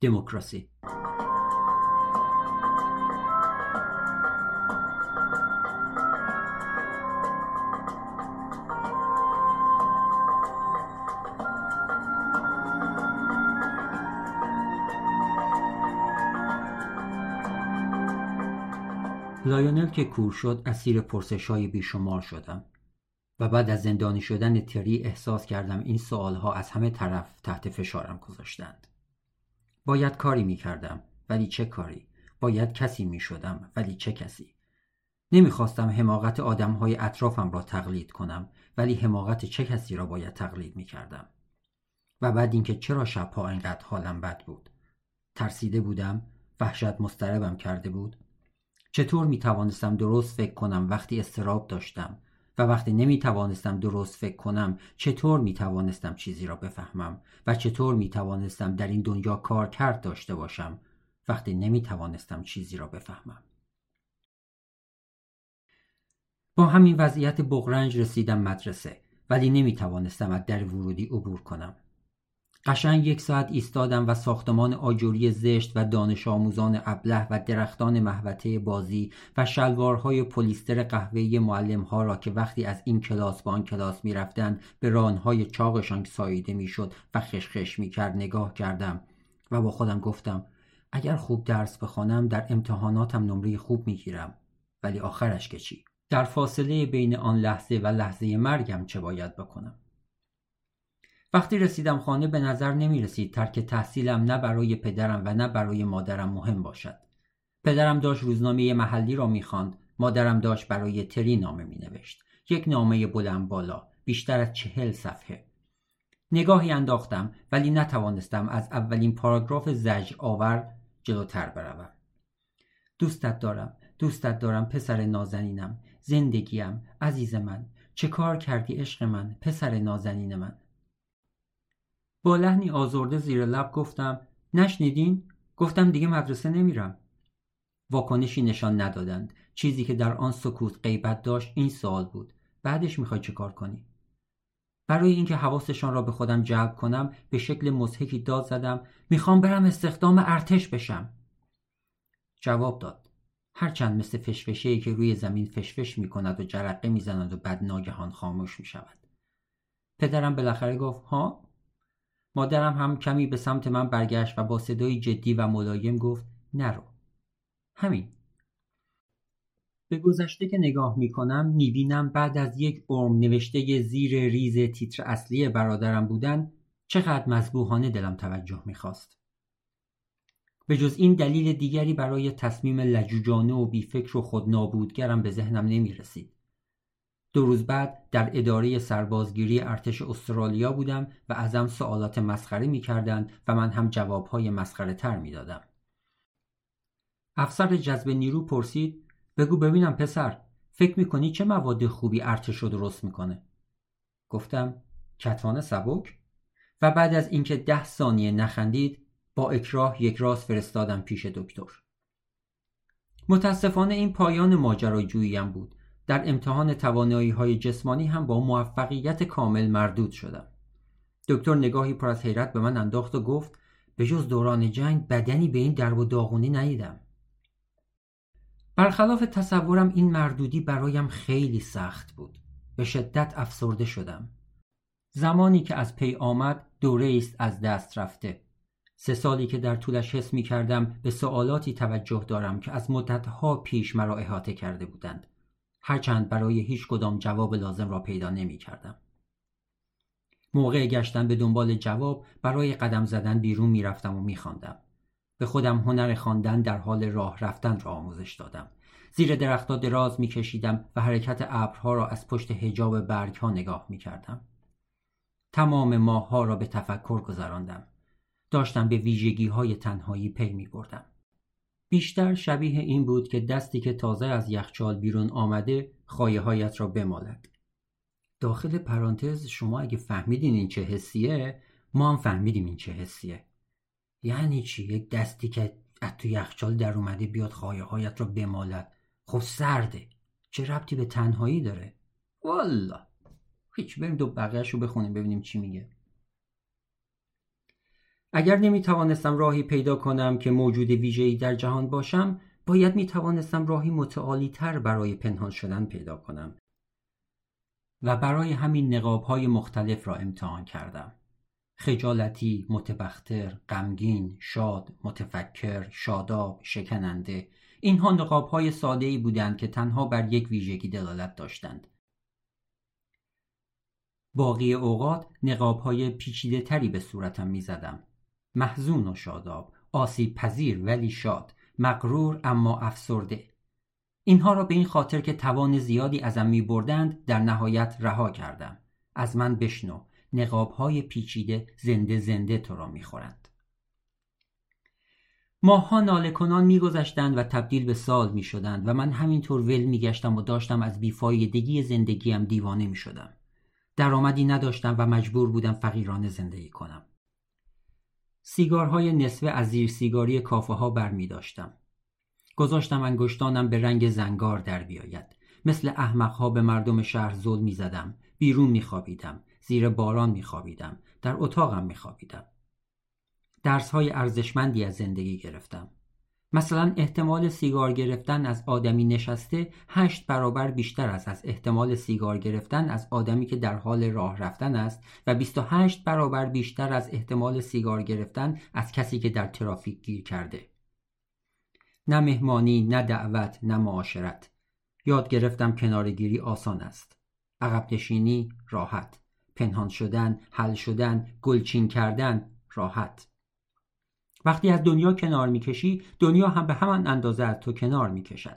دموکراسی لایونل که کور شد اسیر های بیشمار شدم و بعد از زندانی شدن تری احساس کردم این سوالها از همه طرف تحت فشارم گذاشتند. باید کاری می کردم ولی چه کاری؟ باید کسی می شدم ولی چه کسی؟ نمی‌خواستم حماقت های اطرافم را تقلید کنم ولی حماقت چه کسی را باید تقلید می کردم. و بعد اینکه چرا شبها انقدر حالم بد بود ترسیده بودم وحشت مستربم کرده بود چطور می توانستم درست فکر کنم وقتی استراب داشتم و وقتی نمی توانستم درست فکر کنم چطور می توانستم چیزی را بفهمم و چطور می توانستم در این دنیا کار کرد داشته باشم؟ وقتی نمی توانستم چیزی را بفهمم. با همین وضعیت بغرنج رسیدم مدرسه ولی نمی توانستم از در ورودی عبور کنم. قشنگ یک ساعت ایستادم و ساختمان آجوری زشت و دانش آموزان ابله و درختان محوطه بازی و شلوارهای پلیستر قهوه‌ای معلمها را که وقتی از این کلاس به آن کلاس می‌رفتند به رانهای چاقشان ساییده می‌شد و خشخش می‌کرد نگاه کردم و با خودم گفتم اگر خوب درس بخوانم در امتحاناتم نمره خوب می‌گیرم. ولی آخرش که چی؟ در فاصله بین آن لحظه و لحظه مرگم چه باید بکنم؟ وقتی رسیدم خانه به نظر نمی رسید ترک تحصیلم نه برای پدرم و نه برای مادرم مهم باشد. پدرم داشت روزنامه محلی را می‌خواند مادرم داشت برای تری نامه می نوشت. یک نامه بلند بالا بیشتر از چهل صفحه. نگاهی انداختم ولی نتوانستم از اولین پاراگراف زجر آور جلوتر بروم. دوستت دارم دوستت دارم پسر نازنینم. زندگیم عزیز من. چه کار کردی عشق من پسر نازنین من؟ لحنی آزرده زیر لب گفتم نشنیدین؟ گفتم دیگه مدرسه نمیرم. واکنشی نشان ندادند. چیزی که در آن سکوت غیبت داشت این سوال بود. بعدش می‌خوای چه کار کنی؟ برای اینکه حواسشان را به خودم جلب کنم به شکل مزهکی داد زدم می‌خوام برم استخدام ارتش بشم. جواب داد. هرچند مثل فشفشه که روی زمین فشفش می‌کند و جرقه می‌زند و بعد ناگهان خاموش می‌شود. پدرم بالاخره گفت ها مادرم هم کمی به سمت من برگشت و با صدای جدی و ملایم گفت نرو همین به گذشته که نگاه می بینم بعد از یک عمر نوشته زیر ریز تیتر اصلی برادرم بودن چقدر مذبوحانه دلم توجه می خواست. به جز این دلیل دیگری برای تصمیم لجوجانه و بیفکر و خودنابودگرم به ذهنم نمی رسید. دو روز بعد در اداره سربازگیری ارتش استرالیا بودم و ازم سوالات مسخره می کردن و من هم جوابهای مسخره تر می دادم. افسر جذب نیرو پرسید بگو ببینم پسر فکر کنی چه مواد خوبی ارتش رو درست می‌کنه؟ گفتم کتان سبک؟ و بعد از اینکه ده ثانیه نخندید با اکراه یک راست فرستادم پیش دکتر. متاسفانه این پایان ماجراجوییم بود. در امتحان توانایی های جسمانی هم با موفقیت کامل مردود شدم. دکتر نگاهی پر از حیرت به من انداخت و گفت به جز دوران جنگ بدنی به این درب و داغونی ندیدم. برخلاف تصورم این مردودی برایم خیلی سخت بود. به شدت افسرده شدم. زمانی که از پی آمد دوره است از دست رفته. سه سالی که در طولش حس می کردم به سوالاتی توجه دارم که از مدتها پیش مرا احاطه کرده بودند. هرچند برای هیچ کدام جواب لازم را پیدا نمی کردم. موقع گشتن به دنبال جواب برای قدم زدن بیرون می رفتم و می خواندم. به خودم هنر خواندن در حال راه رفتن را آموزش دادم. زیر درختها دراز می کشیدم و حرکت ابرها را از پشت هجاب برگ ها نگاه می کردم. تمام ماه ها را به تفکر گذراندم. داشتم به ویژگی های تنهایی پی می بردم. بیشتر شبیه این بود که دستی که تازه از یخچال بیرون آمده خواهی هایت را بمالد. داخل پرانتز شما اگه فهمیدین این چه حسیه ما هم فهمیدیم این چه حسیه. یعنی چی؟ یک دستی که از تو یخچال در اومده بیاد خواهی هایت را بمالد. خب سرده. چه ربطی به تنهایی داره؟ والا. هیچ بریم دو بقیهش رو بخونیم ببینیم چی میگه. اگر نمی توانستم راهی پیدا کنم که موجود ویژه‌ای در جهان باشم باید می توانستم راهی متعالی تر برای پنهان شدن پیدا کنم. و برای همین نقاب های مختلف را امتحان کردم. خجالتی، متبختر، غمگین، شاد، متفکر، شاداب، شکننده اینها نقاب های ساده ای بودند که تنها بر یک ویژگی دلالت داشتند. باقی اوقات نقاب های پیچیده تری به صورتم می زدم. محزون و شاداب، آسیب پذیر ولی شاد، مقرور اما افسرده. اینها را به این خاطر که توان زیادی ازم می بردند در نهایت رها کردم. از من بشنو، نقاب های پیچیده زنده زنده تو را می خورند. ماهها ناله کنان میگذشتند و تبدیل به سال می شدند و من همینطور ول می گشتم و داشتم از بیفایدگی زندگیم دیوانه می شدم. درآمدی نداشتم و مجبور بودم فقیرانه زندگی کنم. سیگارهای نصفه از زیر سیگاری کافه ها بر می داشتم. گذاشتم انگشتانم به رنگ زنگار در بیاید. مثل احمقها به مردم شهر ظلم می زدم. بیرون می خوابیدم. زیر باران می خوابیدم. در اتاقم می خوابیدم. درس های ارزشمندی از زندگی گرفتم. مثلا احتمال سیگار گرفتن از آدمی نشسته هشت برابر بیشتر است از احتمال سیگار گرفتن از آدمی که در حال راه رفتن است و 28 برابر بیشتر از احتمال سیگار گرفتن از کسی که در ترافیک گیر کرده. نه مهمانی، نه دعوت، نه معاشرت. یاد گرفتم کنارگیری آسان است. عقب نشینی راحت. پنهان شدن، حل شدن، گلچین کردن راحت. وقتی از دنیا کنار می‌کشی دنیا هم به همان اندازه از تو کنار می‌کشد.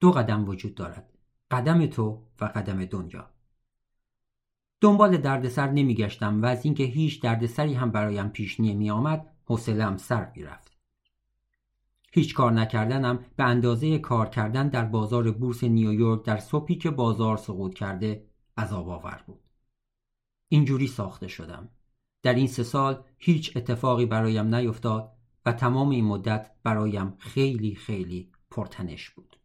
دو قدم وجود دارد قدم تو و قدم دنیا. دنبال دردسر نمیگشتم و از اینکه هیچ دردسری هم برایم پیش نمی آمد حوصله‌ام سر می‌رفت. هیچ کار نکردنم به اندازه کار کردن در بازار بورس نیویورک در صبحی که بازار سقوط کرده عذاب آور بود. اینجوری ساخته شدم. در این سه سال هیچ اتفاقی برایم نیفتاد و تمام این مدت برایم خیلی خیلی پرتنش بود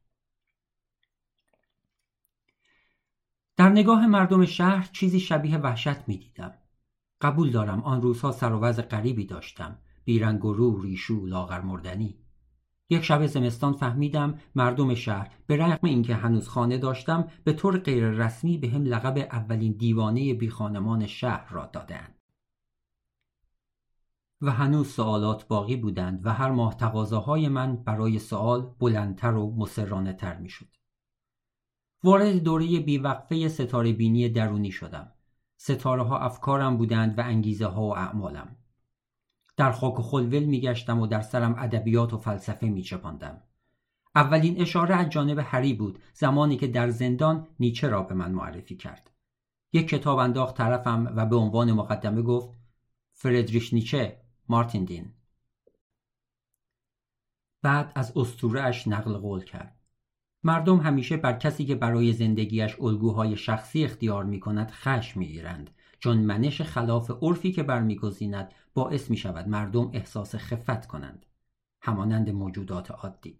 در نگاه مردم شهر چیزی شبیه وحشت می دیدم. قبول دارم آن روزها سر و غریبی داشتم بیرنگ و رو ریشو لاغر مردنی یک شب زمستان فهمیدم مردم شهر به رغم اینکه هنوز خانه داشتم به طور غیر رسمی به هم لقب اولین دیوانه بی خانمان شهر را دادند. و هنوز سوالات باقی بودند و هر ماه تقاضاهای من برای سوال بلندتر و مسررانه تر می شد. وارد دوره بیوقفه ستاره بینی درونی شدم. ستاره ها افکارم بودند و انگیزه ها و اعمالم. در خاک خلول می گشتم و در سرم ادبیات و فلسفه می چپاندم. اولین اشاره از جانب هری بود زمانی که در زندان نیچه را به من معرفی کرد. یک کتاب انداخت طرفم و به عنوان مقدمه گفت فردریش نیچه مارتین دین. بعد از اش نقل قول کرد. مردم همیشه بر کسی که برای زندگیش الگوهای شخصی اختیار می کند خشم می گیرند چون منش خلاف عرفی که برمیگزیند باعث می شود مردم احساس خفت کنند. همانند موجودات عادی.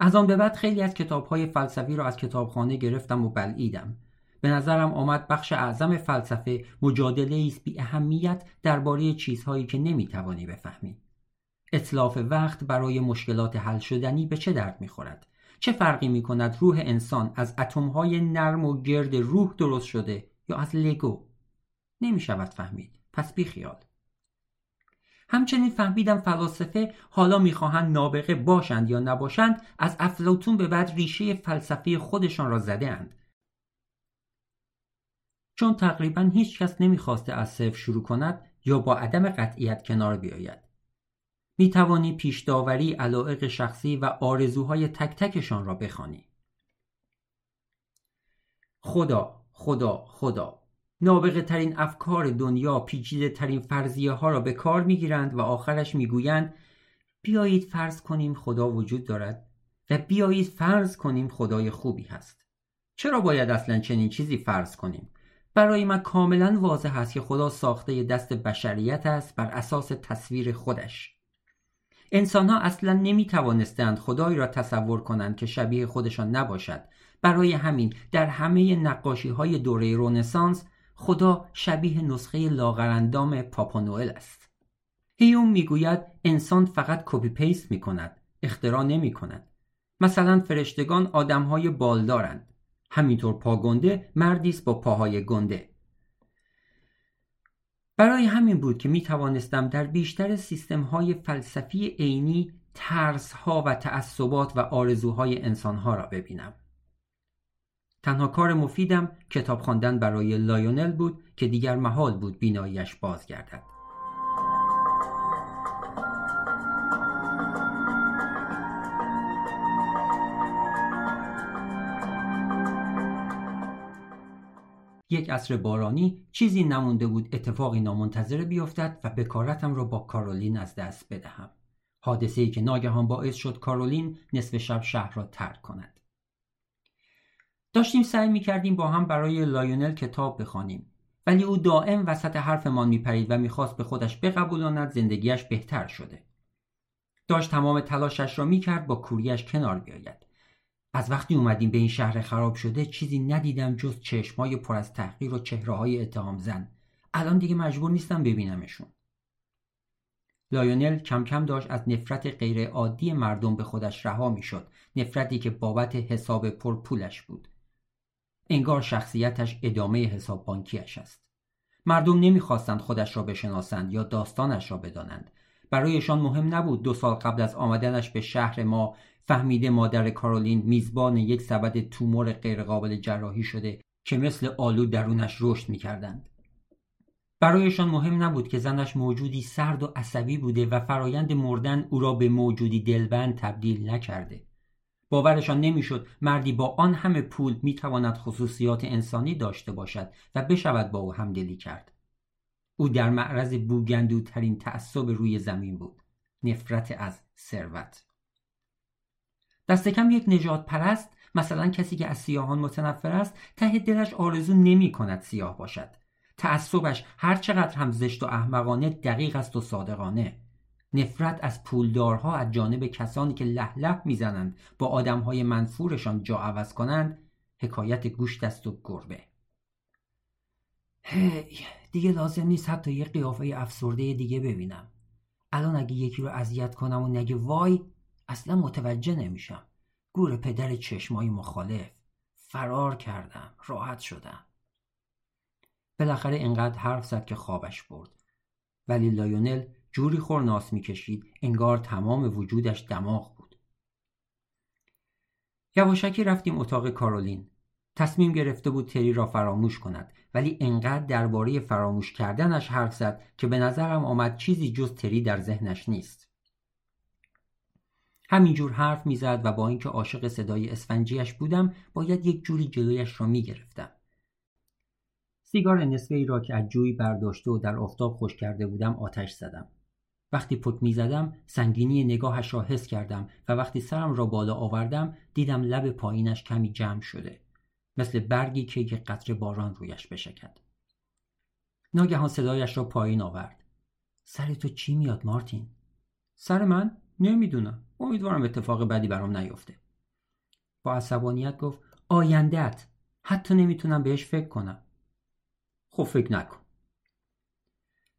از آن به بعد خیلی از کتابهای فلسفی را از کتابخانه گرفتم و بلعیدم. به نظرم آمد بخش اعظم فلسفه مجادله است بی اهمیت درباره چیزهایی که نمی‌توانی بفهمی. اطلاف وقت برای مشکلات حل شدنی به چه درد می‌خورد؟ چه فرقی می کند روح انسان از اتمهای نرم و گرد روح درست شده یا از لگو؟ نمی شود فهمید. پس بی خیال. همچنین فهمیدم فلاسفه حالا می‌خواهند نابغه باشند یا نباشند از افلاطون به بعد ریشه فلسفه خودشان را زده اند چون تقریبا هیچ کس نمی‌خواسته از صفر شروع کند یا با عدم قطعیت کنار بیاید. می توانی پیش داوری علائق شخصی و آرزوهای تک تکشان را بخوانی. خدا خدا خدا نابغه ترین افکار دنیا پیچیده ترین فرضیه ها را به کار می گیرند و آخرش می گویند بیایید فرض کنیم خدا وجود دارد و بیایید فرض کنیم خدای خوبی هست. چرا باید اصلا چنین چیزی فرض کنیم؟ برای من کاملا واضح است که خدا ساخته دست بشریت است بر اساس تصویر خودش. انسان ها اصلا نمی توانستند خدایی را تصور کنند که شبیه خودشان نباشد. برای همین در همه نقاشی های دوره رونسانس خدا شبیه نسخه لاغراندام بابانوئل است. هیوم می‌گوید انسان فقط copy paste می کند اختراع نمی کند مثلا فرشتگان آدمهای بالدارند. همینطور پاگنده مردی است با پاهای گنده. برای همین بود که می توانستم در بیشتر سیستم های فلسفی عینی ترس ها و تعصبات و آرزوهای انسان ها را ببینم. تنها کار مفیدم کتاب خواندن برای لایونل بود که دیگر محال بود بیناییش بازگردد. یک عصر بارانی چیزی نمونده بود اتفاقی نامنتظره بیفتد و بکارتم را با کارولین از دست بدهم. حادثه ای که ناگهان باعث شد کارولین نصف شب شهر را ترک کند. داشتیم سعی می کردیم با هم برای لایونل کتاب بخوانیم. ولی او دائم وسط حرفمان میپرید و می‌خواست به خودش بقبولاند زندگیش بهتر شده. داشت تمام تلاشش را می‌کرد با کوریش کنار بیاید. از وقتی اومدیم به این شهر خراب شده چیزی ندیدم جز چشمای پر از تحقیر و چهره های اتهام زن. الان دیگه مجبور نیستم ببینمشون. لایونل کم کم داشت از نفرت غیر عادی مردم به خودش رها می‌شد نفرتی که بابت حساب پرپولش بود. انگار شخصیتش ادامه حساب بانکیش است. مردم نمی‌خواستند خودش را بشناسند یا داستانش را بدانند. برایشان مهم نبود دو سال قبل از آمدنش به شهر ما فهمیده مادر کارولین میزبان یک سبد تومور غیرقابل جراحی شده که مثل آلو درونش رشد می‌کردند. برایشان مهم نبود که زنش موجودی سرد و عصبی بوده و فرایند مردن او را به موجودی دلبند تبدیل نکرده. باورشان نمی‌شد مردی با آن همه پول می‌تواند خصوصیات انسانی داشته باشد و بشود با او همدلی کرد. او در معرض بوگندوترین تعصب روی زمین بود. نفرت از ثروت. دست کم یک نجات پرست مثلا کسی که از سیاهان متنفر است ته دلش آرزو نمی کند سیاه باشد. تعصبش هر چقدر هم زشت و احمقانه دقیق است و صادقانه. نفرت از پولدارها از جانب کسانی که لح می‌زنند با آدمهای منفورشان جا عوض کنند حکایت گوشت است و گربه. هی دیگه لازم نیست حتی یه قیافه افسرده دیگه ببینم. الان اگه یکی رو اذیت کنم و نگه وای اصلا متوجه نمیشم. گور پدر چشمای مخالف. فرار کردم. راحت شدم. بالاخره اینقدر حرف زد که خوابش برد. ولی لایونل جوری خورناس می‌کشید انگار تمام وجودش دماغ بود. یواشکی رفتیم اتاق کارولین. تصمیم گرفته بود تری را فراموش کند ولی انقدر درباره فراموش کردنش حرف زد که به نظرم آمد چیزی جز تری در ذهنش نیست. همینجور حرف می‌زد و با اینکه عاشق صدای اسفنجیش بودم باید یک جوری جلویش را می‌گرفتم. سیگار نصفه ای را که از جوی برداشته و در آفتاب خوش کرده بودم آتش زدم. وقتی پک می زدم سنگینی نگاهش را حس کردم و وقتی سرم را بالا آوردم دیدم لب پایینش کمی جمع شده مثل برگی که یک قطره باران رویش بشکد. ناگهان صدایش را پایین آورد. سر تو چی میاد مارتین؟ سر من؟ نمی‌دونم. امیدوارم اتفاق بدی برام نیفته. با عصبانیت گفت آیندهت حتی نمی‌تونم بهش فکر کنم. خب فکر نکن.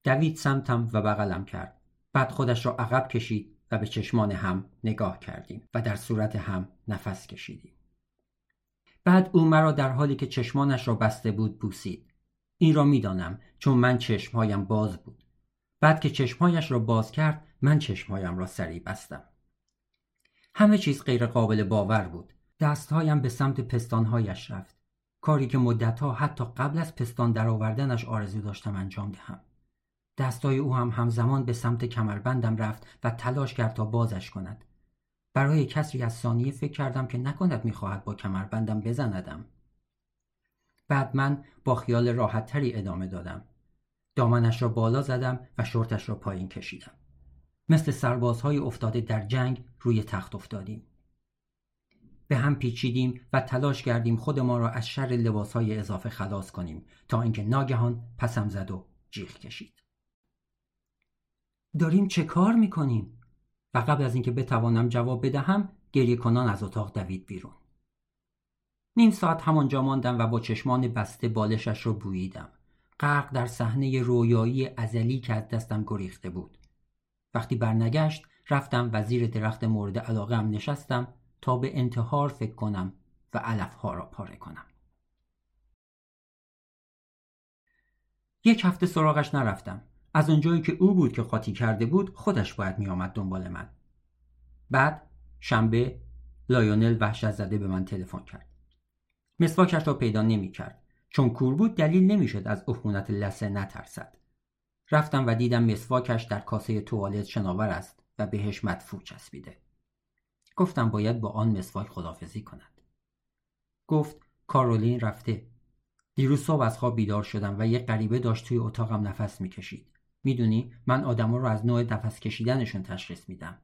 دوید سمتم و بغلم کرد. بعد خودش را عقب کشید و به چشمان هم نگاه کردیم و در صورت هم نفس کشیدیم. بعد او مرا در حالی که چشمانش را بسته بود بوسید. این را می‌دانم چون من چشمهایم باز بود. بعد که چشمهایش را باز کرد من چشمهایم را سریع بستم. همه چیز غیر قابل باور بود. دستهایم به سمت پستانهایش رفت. کاری که مدتها حتی قبل از پستان درآوردنش آرزو داشتم انجام دهم. دستای او هم همزمان به سمت کمربندم رفت و تلاش کرد تا بازش کند. برای کسری از ثانیه فکر کردم که نکند می‌خواهد با کمربندم بزندم. بعد من با خیال راحتتری ادامه دادم. دامنش را بالا زدم و شورتش را پایین کشیدم. مثل سربازهای افتاده در جنگ روی تخت افتادیم. به هم پیچیدیم و تلاش کردیم خودمان را از شر لباسهای اضافه خلاص کنیم تا اینکه ناگهان پسم زد و جیغ کشید. داریم چه کار می‌کنیم؟ و قبل از اینکه بتوانم جواب بدهم گریه کنان از اتاق دوید بیرون. نیم ساعت همانجا ماندم و با چشمان بسته بالشش را بوییدم. غرق در صحنه رویایی ازلی که از دستم گریخته بود. وقتی برنگشت رفتم وزیر درخت مورد علاقه هم نشستم تا به انتحار فکر کنم و علفها را پاره کنم. یک هفته سراغش نرفتم. از اونجایی که او بود که قاطی کرده بود خودش باید میآمد دنبال من. بعد شنبه لایونل وحشت زده به من تلفن کرد. مسواکش را پیدا نمی کرد چون کور بود دلیل نمی‌شد از عفونت لسه نترسد. رفتم و دیدم مسواکش در کاسه توالت شناور است و بهش مدفوع چسبیده. گفتم باید با آن مسواک خدافزی کند. گفت کارولین رفته. دیروز صبح از خواب بیدار شدم و یه غریبه داشت توی اتاقم نفس می‌کشید. می‌دونی من آدما رو از نوع نفس کشیدنشون تشخیص میدم.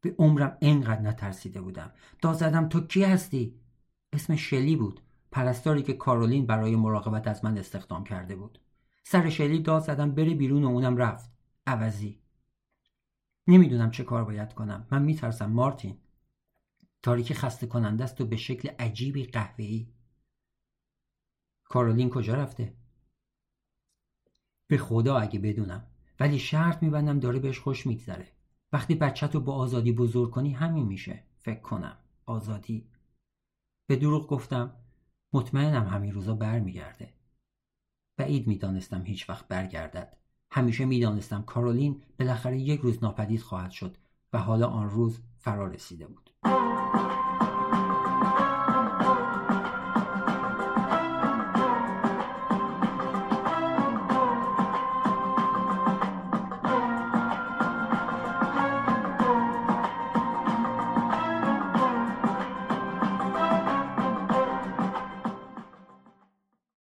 به عمرم اینقدر نترسیده بودم. داد زدم تو کی هستی؟ اسم شلی بود. پرستاری که کارولین برای مراقبت از من استخدام کرده بود. سر شلی داد زدم بره بیرون و اونم رفت. عوضی. نمی‌دونم چه کار باید کنم. من میترسم مارتین. تاریکی خسته کننده است و به شکل عجیبی قهوه‌ای. کارولین کجا رفته؟ به خدا اگه بدونم. ولی شرط میبندم داره بهش خوش میگذره. وقتی بچه رو با آزادی بزرگ کنی همین میشه. فکر کنم. آزادی. به دروغ گفتم. مطمئنم همین روزا برمیگرده. بعید می‌دانستم هیچ وقت برگردد. همیشه می‌دانستم کارولین بالاخره یک روز ناپدید خواهد شد و حالا آن روز فرا رسیده بود.